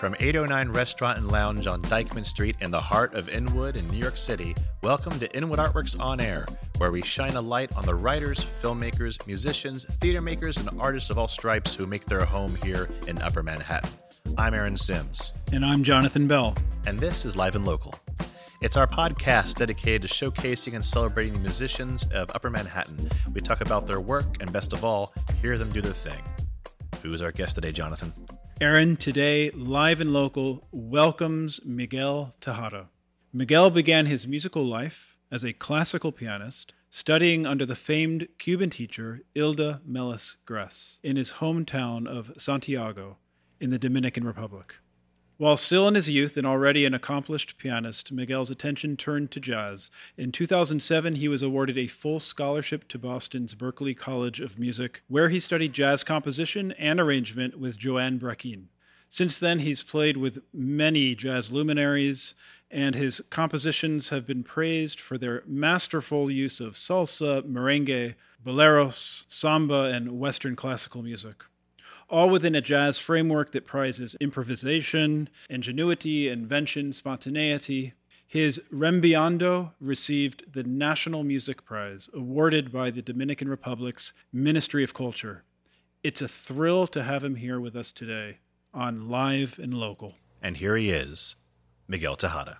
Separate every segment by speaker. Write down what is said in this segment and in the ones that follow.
Speaker 1: From 809 Restaurant and Lounge on Dyckman Street in the heart of Inwood in New York City, welcome to Inwood Artworks On Air, where we shine a light on the writers, filmmakers, musicians, theater makers, and artists of all stripes who make their home here in Upper Manhattan. I'm Aaron Sims.
Speaker 2: And I'm Jonathan Bell.
Speaker 1: And this is Live and Local. It's our podcast dedicated to showcasing and celebrating the musicians of Upper Manhattan. We talk about their work and, best of all, hear them do their thing. Who's our guest today, Jonathan?
Speaker 2: Aaron, today, live and local, welcomes Miguel Tejada. Miguel began his musical life as a classical pianist, studying under the famed Cuban teacher Ilda Melis Gress in his hometown of Santiago in the Dominican Republic. While still in his youth and already an accomplished pianist, Miguel's attention turned to jazz. In 2007, he was awarded a full scholarship to Boston's Berklee College of Music, where he studied jazz composition and arrangement with Joanne Brackeen. Since then, he's played with many jazz luminaries, and his compositions have been praised for their masterful use of salsa, merengue, boleros, samba, and Western classical music all within a jazz framework that prizes improvisation, ingenuity, invention, spontaneity. His Rumbeando received the National Music Prize, awarded by the Dominican Republic's Ministry of Culture. It's a thrill to have him here with us today on Live and Local.
Speaker 1: And here he is, Miguel Tejada.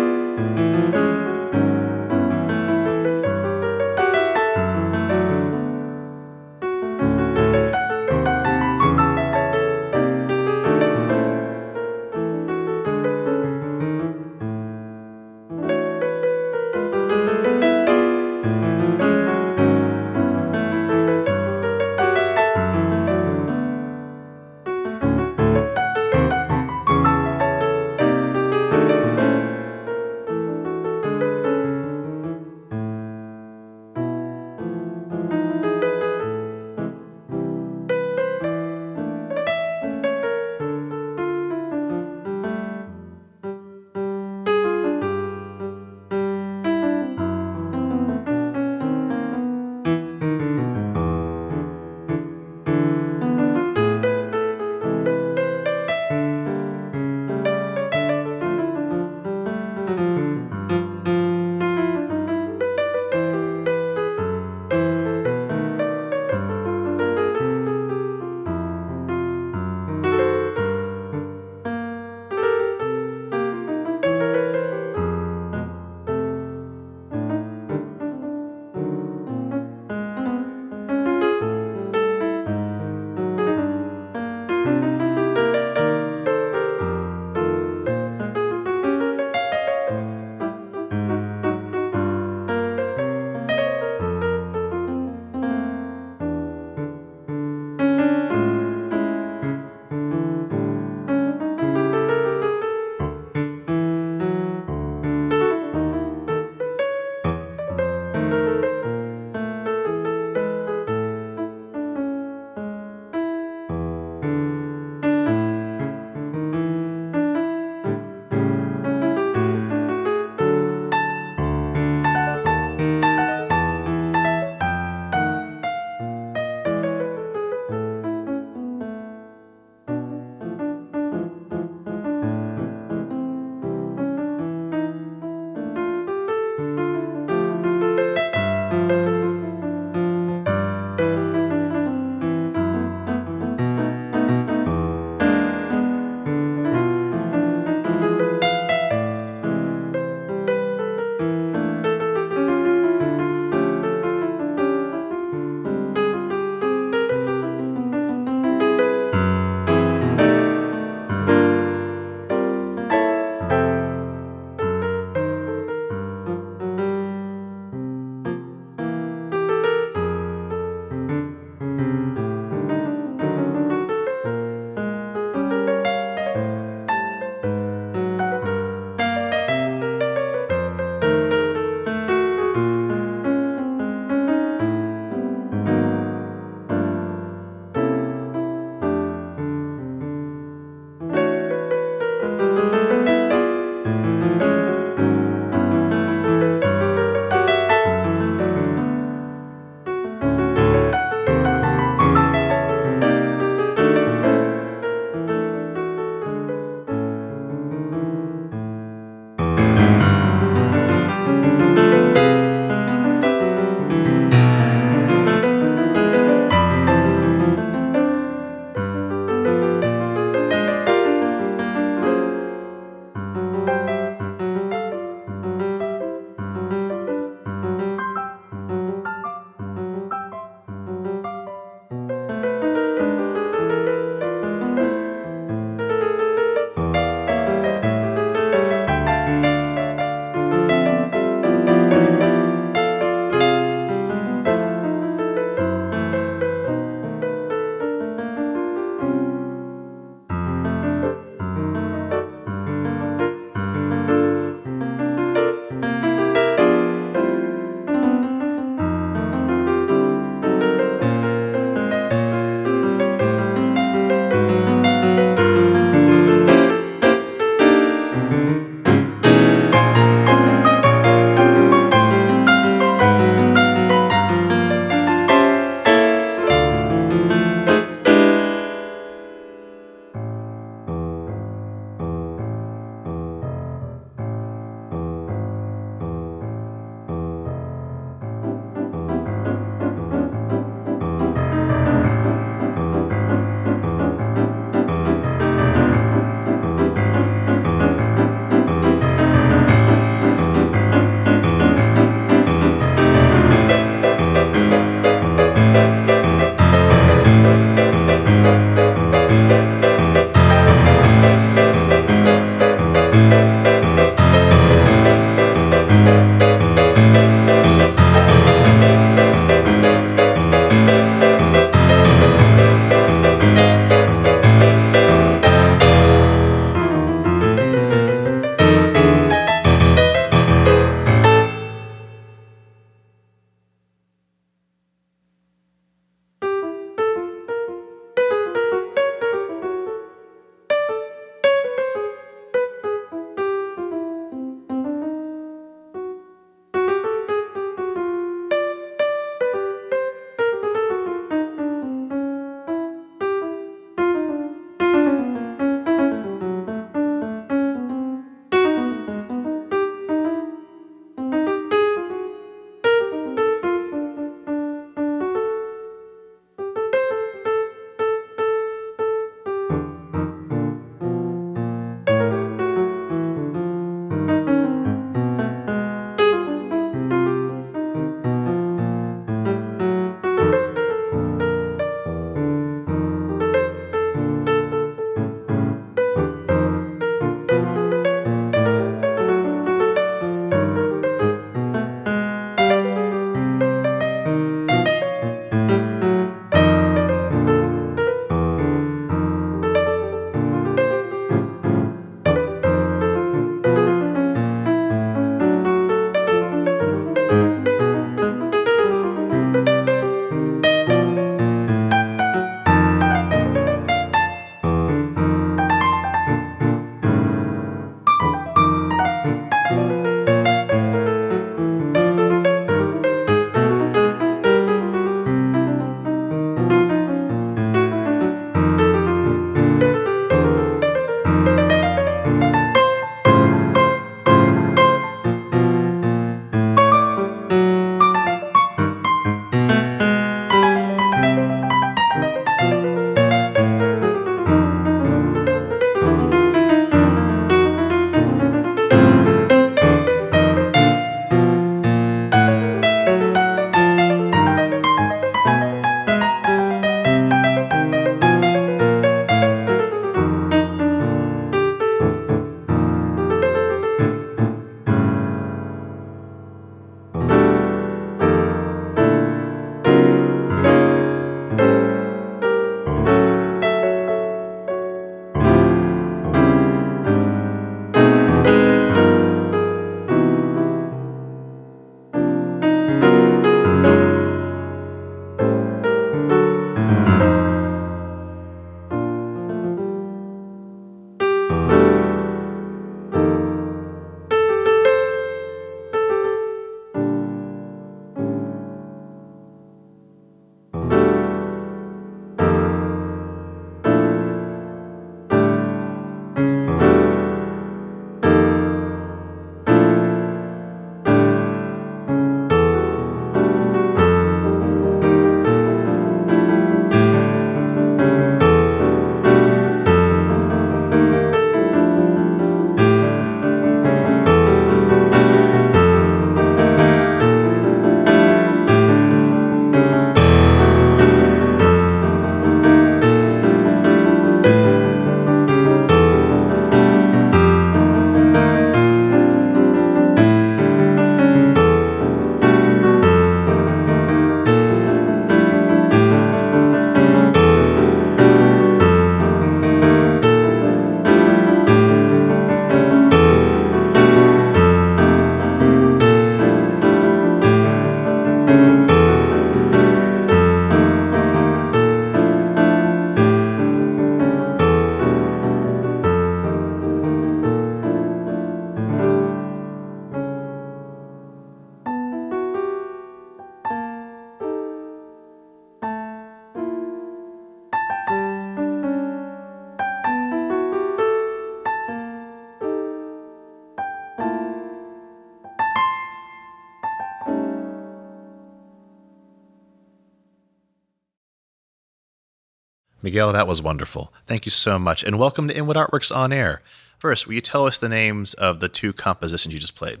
Speaker 1: Miguel, that was wonderful. Thank you so much. And welcome to Inwood Artworks On Air. First, will you tell us the names of the two compositions you just played?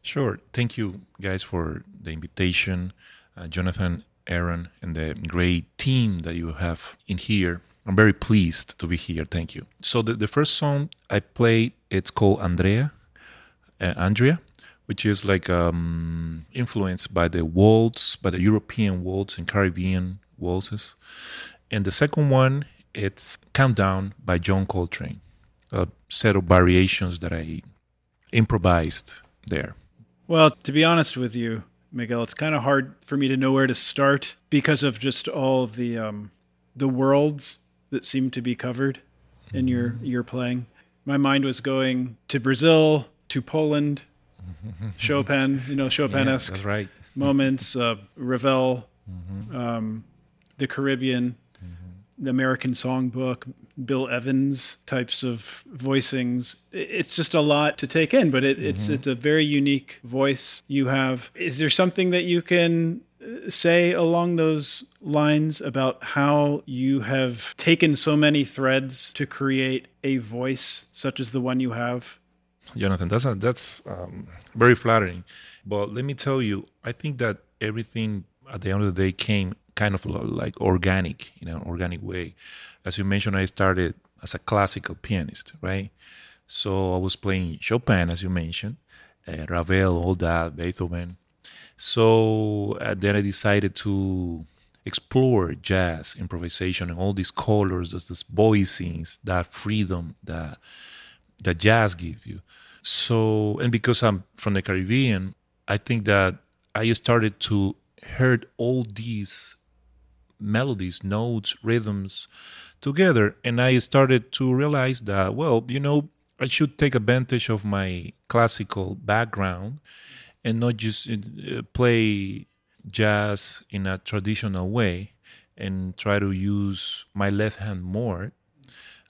Speaker 3: Sure. Thank you, guys, for the invitation. Uh, Jonathan, Aaron, and the great team that you have in here. I'm very pleased to be here. Thank you. So the, the first song I played, it's called Andrea, uh, Andrea, which is like um, influenced by the waltz, by the European waltz and Caribbean waltzes. And the second one, it's Countdown by John Coltrane, a set of variations that I improvised there.
Speaker 2: Well, to be honest with you, Miguel, it's kind of hard for me to know where to start because of just all of the um, the worlds that seem to be covered in your your playing. My mind was going to Brazil, to Poland, Chopin, you know, Chopin-esque
Speaker 3: Yeah, right.
Speaker 2: moments, uh, Ravel, um, the Caribbean, the American Songbook, Bill Evans types of voicings. It's just a lot to take in, but it, it's it's a very unique voice you have. Is there something that you can uh, say along those lines about how you have taken so many threads to create a voice such as the one you have?
Speaker 3: Jonathan, that's a, that's um, very flattering. But let me tell you, I think that everything at the end of the day came kind of like organic, in an organic way. As you mentioned, I started as a classical pianist, right? So I was playing Chopin, as you mentioned, uh, Ravel, all that, Beethoven. So uh, then I decided to explore jazz, improvisation, and all these colors, those, those voicings, that freedom that that jazz give you. So, and because I'm from the Caribbean, I think that I started to heard all these melodies, notes, rhythms together, and I started to realize that well, you know, I should take advantage of my classical background and not just uh, play jazz in a traditional way and try to use my left hand more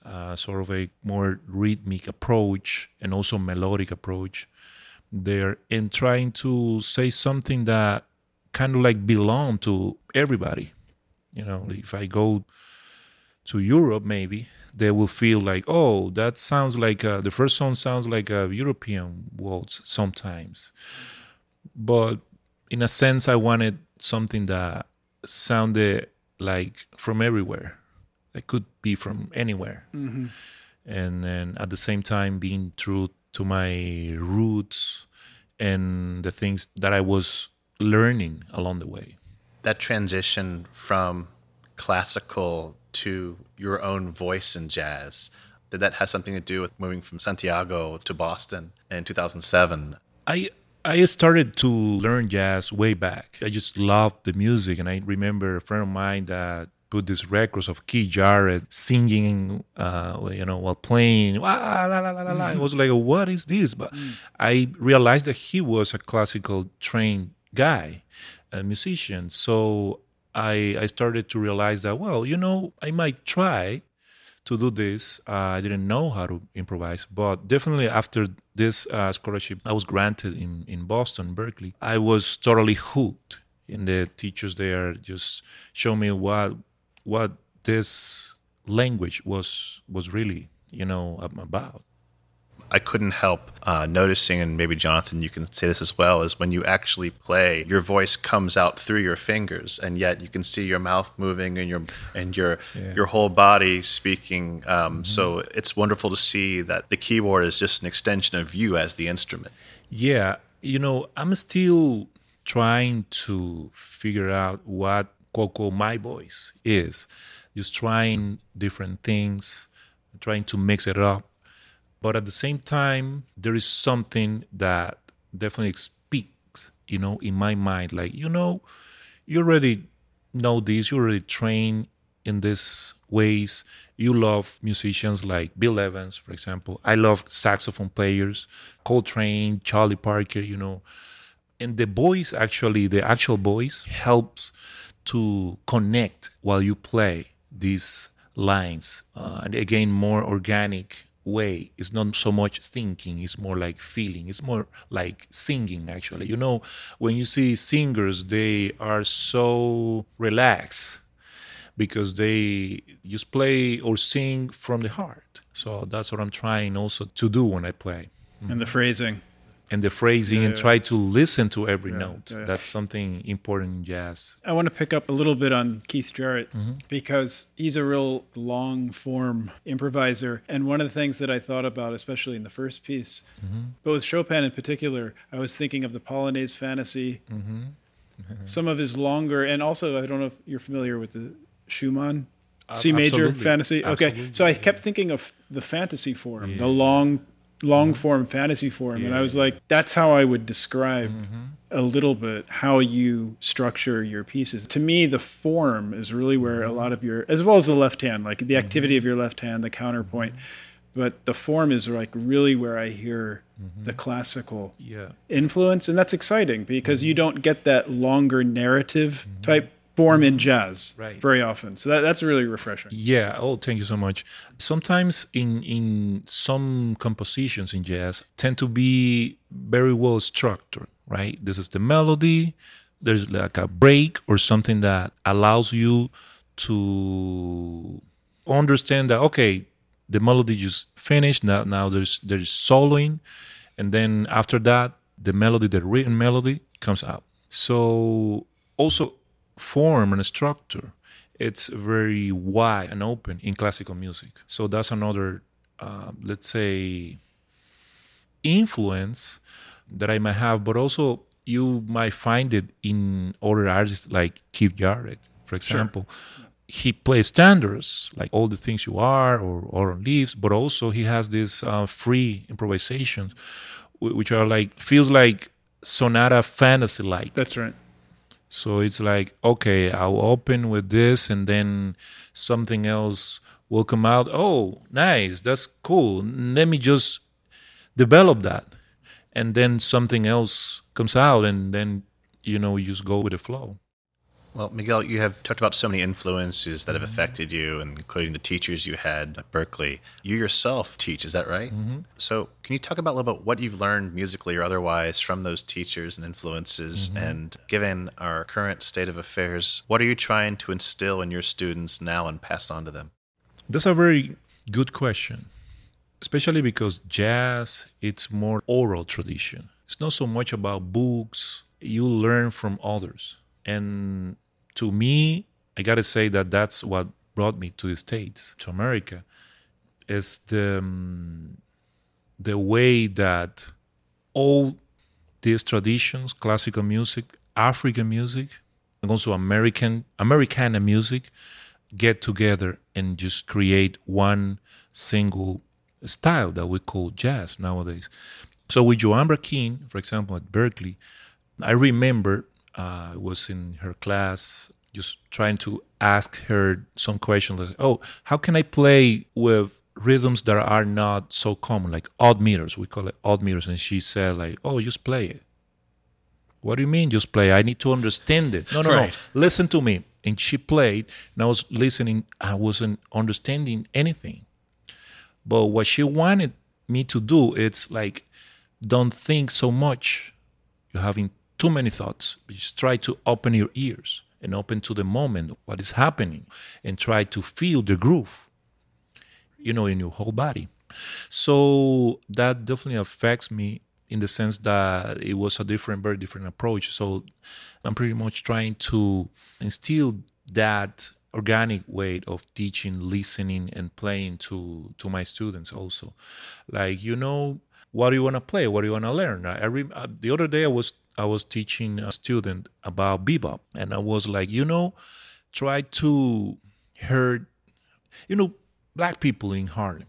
Speaker 3: uh, sort of a more rhythmic approach and also melodic approach there and trying to say something that kind of like belong to everybody you know if i go to europe maybe they will feel like oh that sounds like uh the first song sounds like a european waltz sometimes. But in a sense i wanted something that sounded like from everywhere. It could be from anywhere. And then at the same time being true to my roots and the things that i was learning along the way
Speaker 1: That transition from classical to your own voice in jazz, did that have something to do with moving from Santiago to Boston in 2007?
Speaker 3: I I started to learn jazz way back. I just loved the music, and I remember a friend of mine that put these records of Keith Jarrett singing, uh, you know, while playing. La, la, la, la, la. It was like, what is this? But I realized that he was a classical trained guy, a musician. So I I started to realize that well, you know, I might try to do this. Uh, I didn't know how to improvise, but definitely after this uh, scholarship I was granted in, in Boston, Berklee, I was totally hooked. And the teachers there just show me what what this language was was really, you know, about.
Speaker 1: I couldn't help uh, noticing, and maybe Jonathan, you can say this as well, is when you actually play, your voice comes out through your fingers, and yet you can see your mouth moving and your and your
Speaker 3: Yeah.
Speaker 1: your whole body speaking. Um, So it's wonderful to see that the keyboard is just an extension of you as the instrument.
Speaker 3: Yeah, you know, I'm still trying to figure out what Coco my voice is. Just trying different things, trying to mix it up. But at the same time, there is something that definitely speaks, you know, in my mind. Like, you know, you already know this, you already train in these ways. You love musicians like Bill Evans, for example. I love saxophone players, Coltrane, Charlie Parker, you know. And the voice, actually, the actual voice helps to connect while you play these lines. Uh, and again, more organic way. It's not so much thinking, it's more like feeling. It's more like singing, actually. You know, when you see singers, they are so relaxed because they just play or sing from the heart. So that's what I'm trying also to do when I play.
Speaker 2: And the phrasing.
Speaker 3: And the phrasing
Speaker 2: Yeah,
Speaker 3: and
Speaker 2: yeah.
Speaker 3: try to listen to every note.
Speaker 2: yeah.
Speaker 3: That's something important in jazz.
Speaker 2: I want to pick up a little bit on Keith Jarrett
Speaker 3: Mm-hmm.
Speaker 2: because he's a real long form improviser. And one of the things that I thought about, especially in the first piece,
Speaker 3: Mm-hmm.
Speaker 2: but with Chopin in particular, I was thinking of the Polonaise Fantasy,
Speaker 3: Mm-hmm.
Speaker 2: some of his longer, and also, I don't know if you're familiar with the Schumann C major
Speaker 3: absolutely.
Speaker 2: fantasy. Okay.
Speaker 3: Absolutely,
Speaker 2: So I
Speaker 3: yeah.
Speaker 2: kept thinking of the fantasy form,
Speaker 3: Yeah.
Speaker 2: the long long form fantasy form and I
Speaker 3: Yeah. Mm-hmm.
Speaker 2: was like that's how I would describe a little bit how you structure your pieces. To me the form is really where
Speaker 3: Mm-hmm.
Speaker 2: a lot of your as well as the left hand, like the activity of your left hand, the counterpoint. But the form is like really where I hear
Speaker 3: Mm-hmm.
Speaker 2: the classical
Speaker 3: Yeah.
Speaker 2: influence and that's exciting because
Speaker 3: Mm-hmm.
Speaker 2: you don't get that longer narrative type form mm-hmm. in jazz
Speaker 3: Right.
Speaker 2: very often. So that, that's really refreshing.
Speaker 3: Yeah. Oh, thank you so much. Sometimes in in some compositions in jazz tend to be very well structured, right? This is the melody. There's like a break or something that allows you to understand that okay, the melody just finished. Now now there's there's soloing, and then after that the melody, the written melody comes out. So also form and structure it's very wide and open in classical music so that's another uh, let's say influence that i might have but also you might find it in other artists like keith jarrett for example Sure. he plays standards like all the things you are or or leaves but also he has this uh, free improvisations which are like feels like sonata fantasy like
Speaker 2: That's right.
Speaker 3: So it's like, okay, I'll open with this and then something else will come out. Oh, nice. That's cool. Let me just develop that. And then something else comes out and then, you know, you just go with the flow.
Speaker 1: Well, Miguel, you have talked about so many influences that have affected you, and including the teachers you had at Berklee. You yourself teach, is that right? Mm-hmm. So, can you talk about a little bit what you've learned musically or otherwise from those teachers and influences? And given our current state of affairs, what are you trying to instill in your students now and pass on to them?
Speaker 3: That's a very good question, especially because jazz it's more oral tradition. It's not so much about books. You learn from others, and to me, I gotta say that that's what brought me to the states, to America, is the um, the way that all these traditions, classical music, African music, and also American Americana music, get together and just create one single style that we call jazz nowadays. So with Joan Brackeen, for example, at Berklee, I remember uh, I was in her class just trying to ask her some questions like, oh, how can I play with rhythms that are not so common, like odd meters? We call it odd meters. And she said, like, oh, just play it. What do you mean just play? I need to understand it. No, no,
Speaker 1: Right.
Speaker 3: no. Listen to me. And she played, and I was listening. I wasn't understanding anything. But what she wanted me to do, it's like, don't think so much. You're having too many thoughts. Just try to open your ears and open to the moment, what is happening, and try to feel the groove, you know, in your whole body. So that definitely affects me in the sense that it was a different, very different approach. So I'm pretty much trying to instill that organic way of teaching, listening, and playing to to my students also. Like you know, what do you want to play? What do you want to learn? I, I rem- uh, the other day I was I was teaching a student about bebop, and I was like, you know, try to hear, you know, black people in Harlem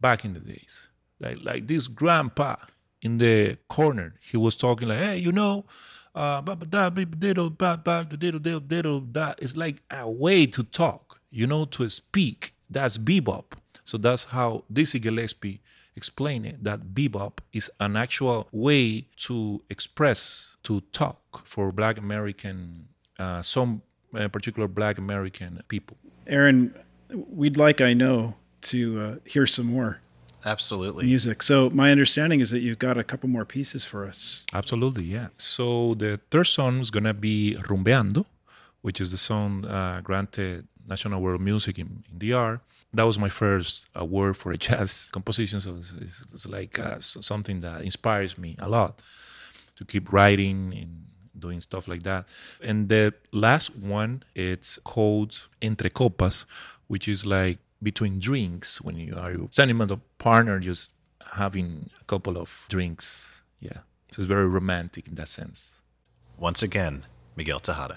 Speaker 3: back in the days, like like this grandpa in the corner, he was talking like, hey, you know. It's like a way to talk, you know, to speak. That's bebop. So that's how Dizzy Gillespie explained it. That bebop is an actual way to express, to talk for Black American, uh, some uh, particular Black American people.
Speaker 2: Aaron, we'd like, I know, to uh, hear some more
Speaker 1: Absolutely.
Speaker 2: music. So my understanding is that you've got a couple more pieces for us.
Speaker 3: Absolutely, yeah. So the third song is gonna be Rumbeando, which is the song uh, granted National of Music in, in DR. That was my first award for a jazz composition, so it's, it's, it's like uh, something that inspires me a lot to keep writing and doing stuff like that. And the last one, it's called Entre Copas, which is like between drinks when you are standing sentimental partner, just having a couple of drinks. Yeah. So it's very romantic in that sense.
Speaker 1: Once again, Miguel Tejada.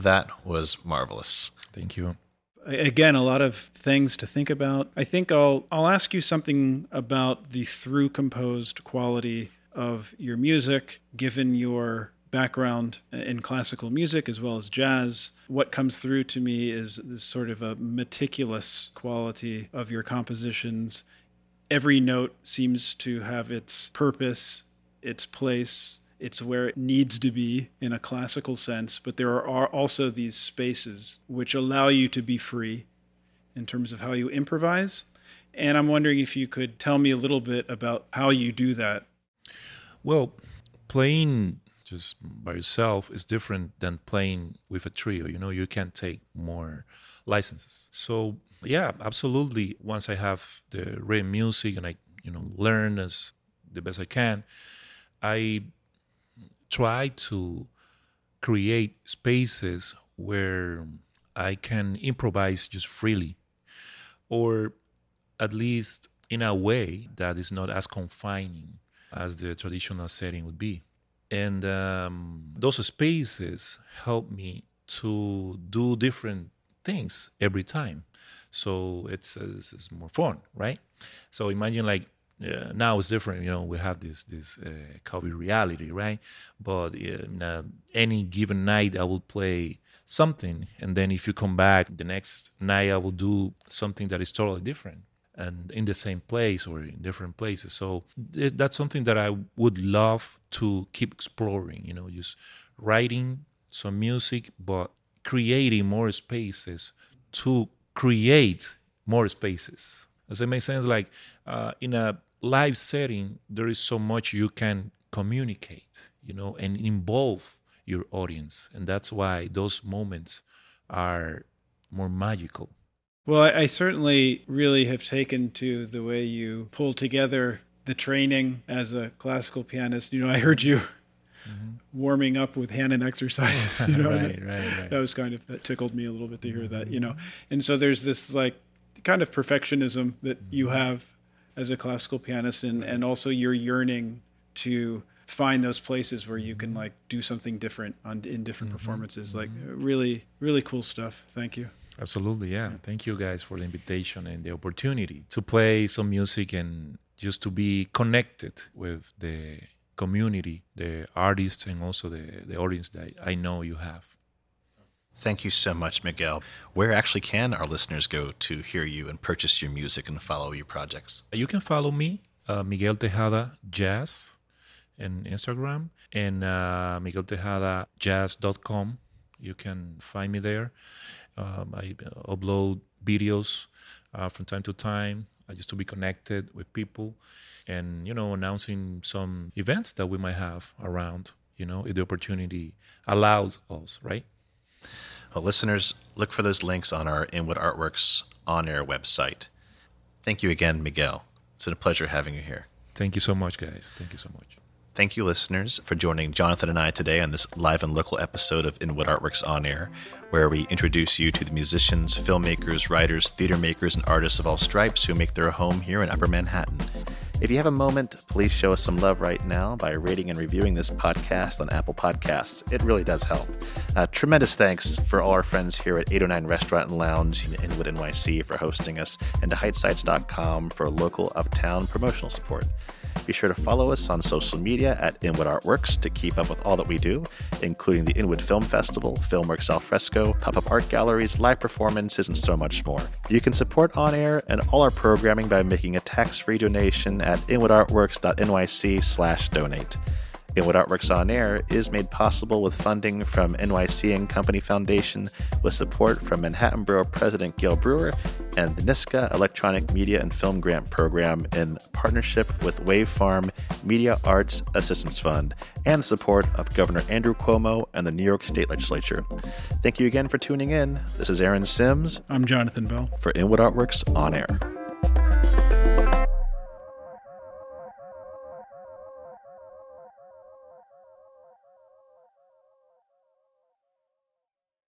Speaker 1: That was marvelous.
Speaker 3: Thank you.
Speaker 2: Again, a lot of things to think about. I think I'll I'll ask you something about the through composed quality of your music, given your background in classical music as well as jazz. What comes through to me is this sort of a meticulous quality of your compositions. Every note seems to have its purpose, its place, it's where it needs to be in a classical sense, but there are also these spaces which allow you to be free in terms of how you improvise. And I'm wondering if you could tell me a little bit about how you do that.
Speaker 3: Well, playing just by yourself is different than playing with a trio. You know, you can take more licenses. So yeah, absolutely. Once I have the written music and I, you know, learn as the best I can, I try to create spaces where I can improvise just freely, or at least in a way that is not as confining as the traditional setting would be. And um, those spaces help me to do different things every time. So it's, it's, it's more fun, right? So imagine like uh, now it's different. You know, we have this this uh, COVID reality, right? But uh, any given night, I will play something, and then if you come back the next night, I will do something that is totally different and in the same place or in different places. So that's something that I would love to keep exploring, you know, just writing some music, but creating more spaces to create more spaces. Does it make sense? Like uh, in a live setting, there is so much you can communicate, you know, and involve your audience. And that's why those moments are more magical.
Speaker 2: Well, I, I certainly really have taken to the way you pull together the training as a classical pianist. You know, I heard you mm-hmm. warming up with Hanon exercises. You know,
Speaker 3: right, right, right.
Speaker 2: that was kind of that tickled me a little bit to hear that. You know, and so there's this like kind of perfectionism that mm-hmm. you have as a classical pianist, and and also your yearning to find those places where you can like do something different on in different mm-hmm. performances. Like mm-hmm. really, really cool stuff. Thank you.
Speaker 3: Absolutely, yeah. Thank you guys for the invitation and the opportunity to play some music and just to be connected with the community, the artists, and also the, the audience that I know you have.
Speaker 1: Thank you so much, Miguel. Where actually can our listeners go to hear you and purchase your music and follow your projects?
Speaker 3: You can follow me, uh, Miguel Tejada Jazz, in Instagram, and uh, migueltejadajazz.com. You can find me there. Um, I upload videos uh, from time to time uh, just to be connected with people and, you know, announcing some events that we might have around, you know, if the opportunity allows us, right?
Speaker 1: Well, listeners, look for those links on our Inwood Artworks on air website. Thank you again, Miguel. It's been a pleasure having you here.
Speaker 3: Thank you so much, guys. Thank you so much.
Speaker 1: Thank you, listeners, for joining Jonathan and I today on this live and local episode of Inwood Artworks On Air, where we introduce you to the musicians, filmmakers, writers, theater makers, and artists of all stripes who make their home here in Upper Manhattan. If you have a moment, please show us some love right now by rating and reviewing this podcast on Apple Podcasts. It really does help. Uh, tremendous thanks for all our friends here at 809 Restaurant and Lounge in Inwood, NYC for hosting us, and to HeightSites.com for local uptown promotional support. Be sure to follow us on social media at Inwood Artworks to keep up with all that we do, including the Inwood Film Festival, Filmworks Alfresco, pop up art galleries, live performances, and so much more. You can support On Air and all our programming by making a tax free donation at inwoodartworks.nyc slash donate. Inwood Artworks On Air is made possible with funding from NYC and Company Foundation, with support from Manhattan Borough President Gale Brewer and the NYSCA Electronic Media and Film Grant Program in partnership with Wave Farm Media Arts Assistance Fund and the support of Governor Andrew Cuomo and the New York State Legislature. Thank you again for tuning in. This is Aaron Sims.
Speaker 2: I'm Jonathan Bell.
Speaker 1: For Inwood Artworks On Air.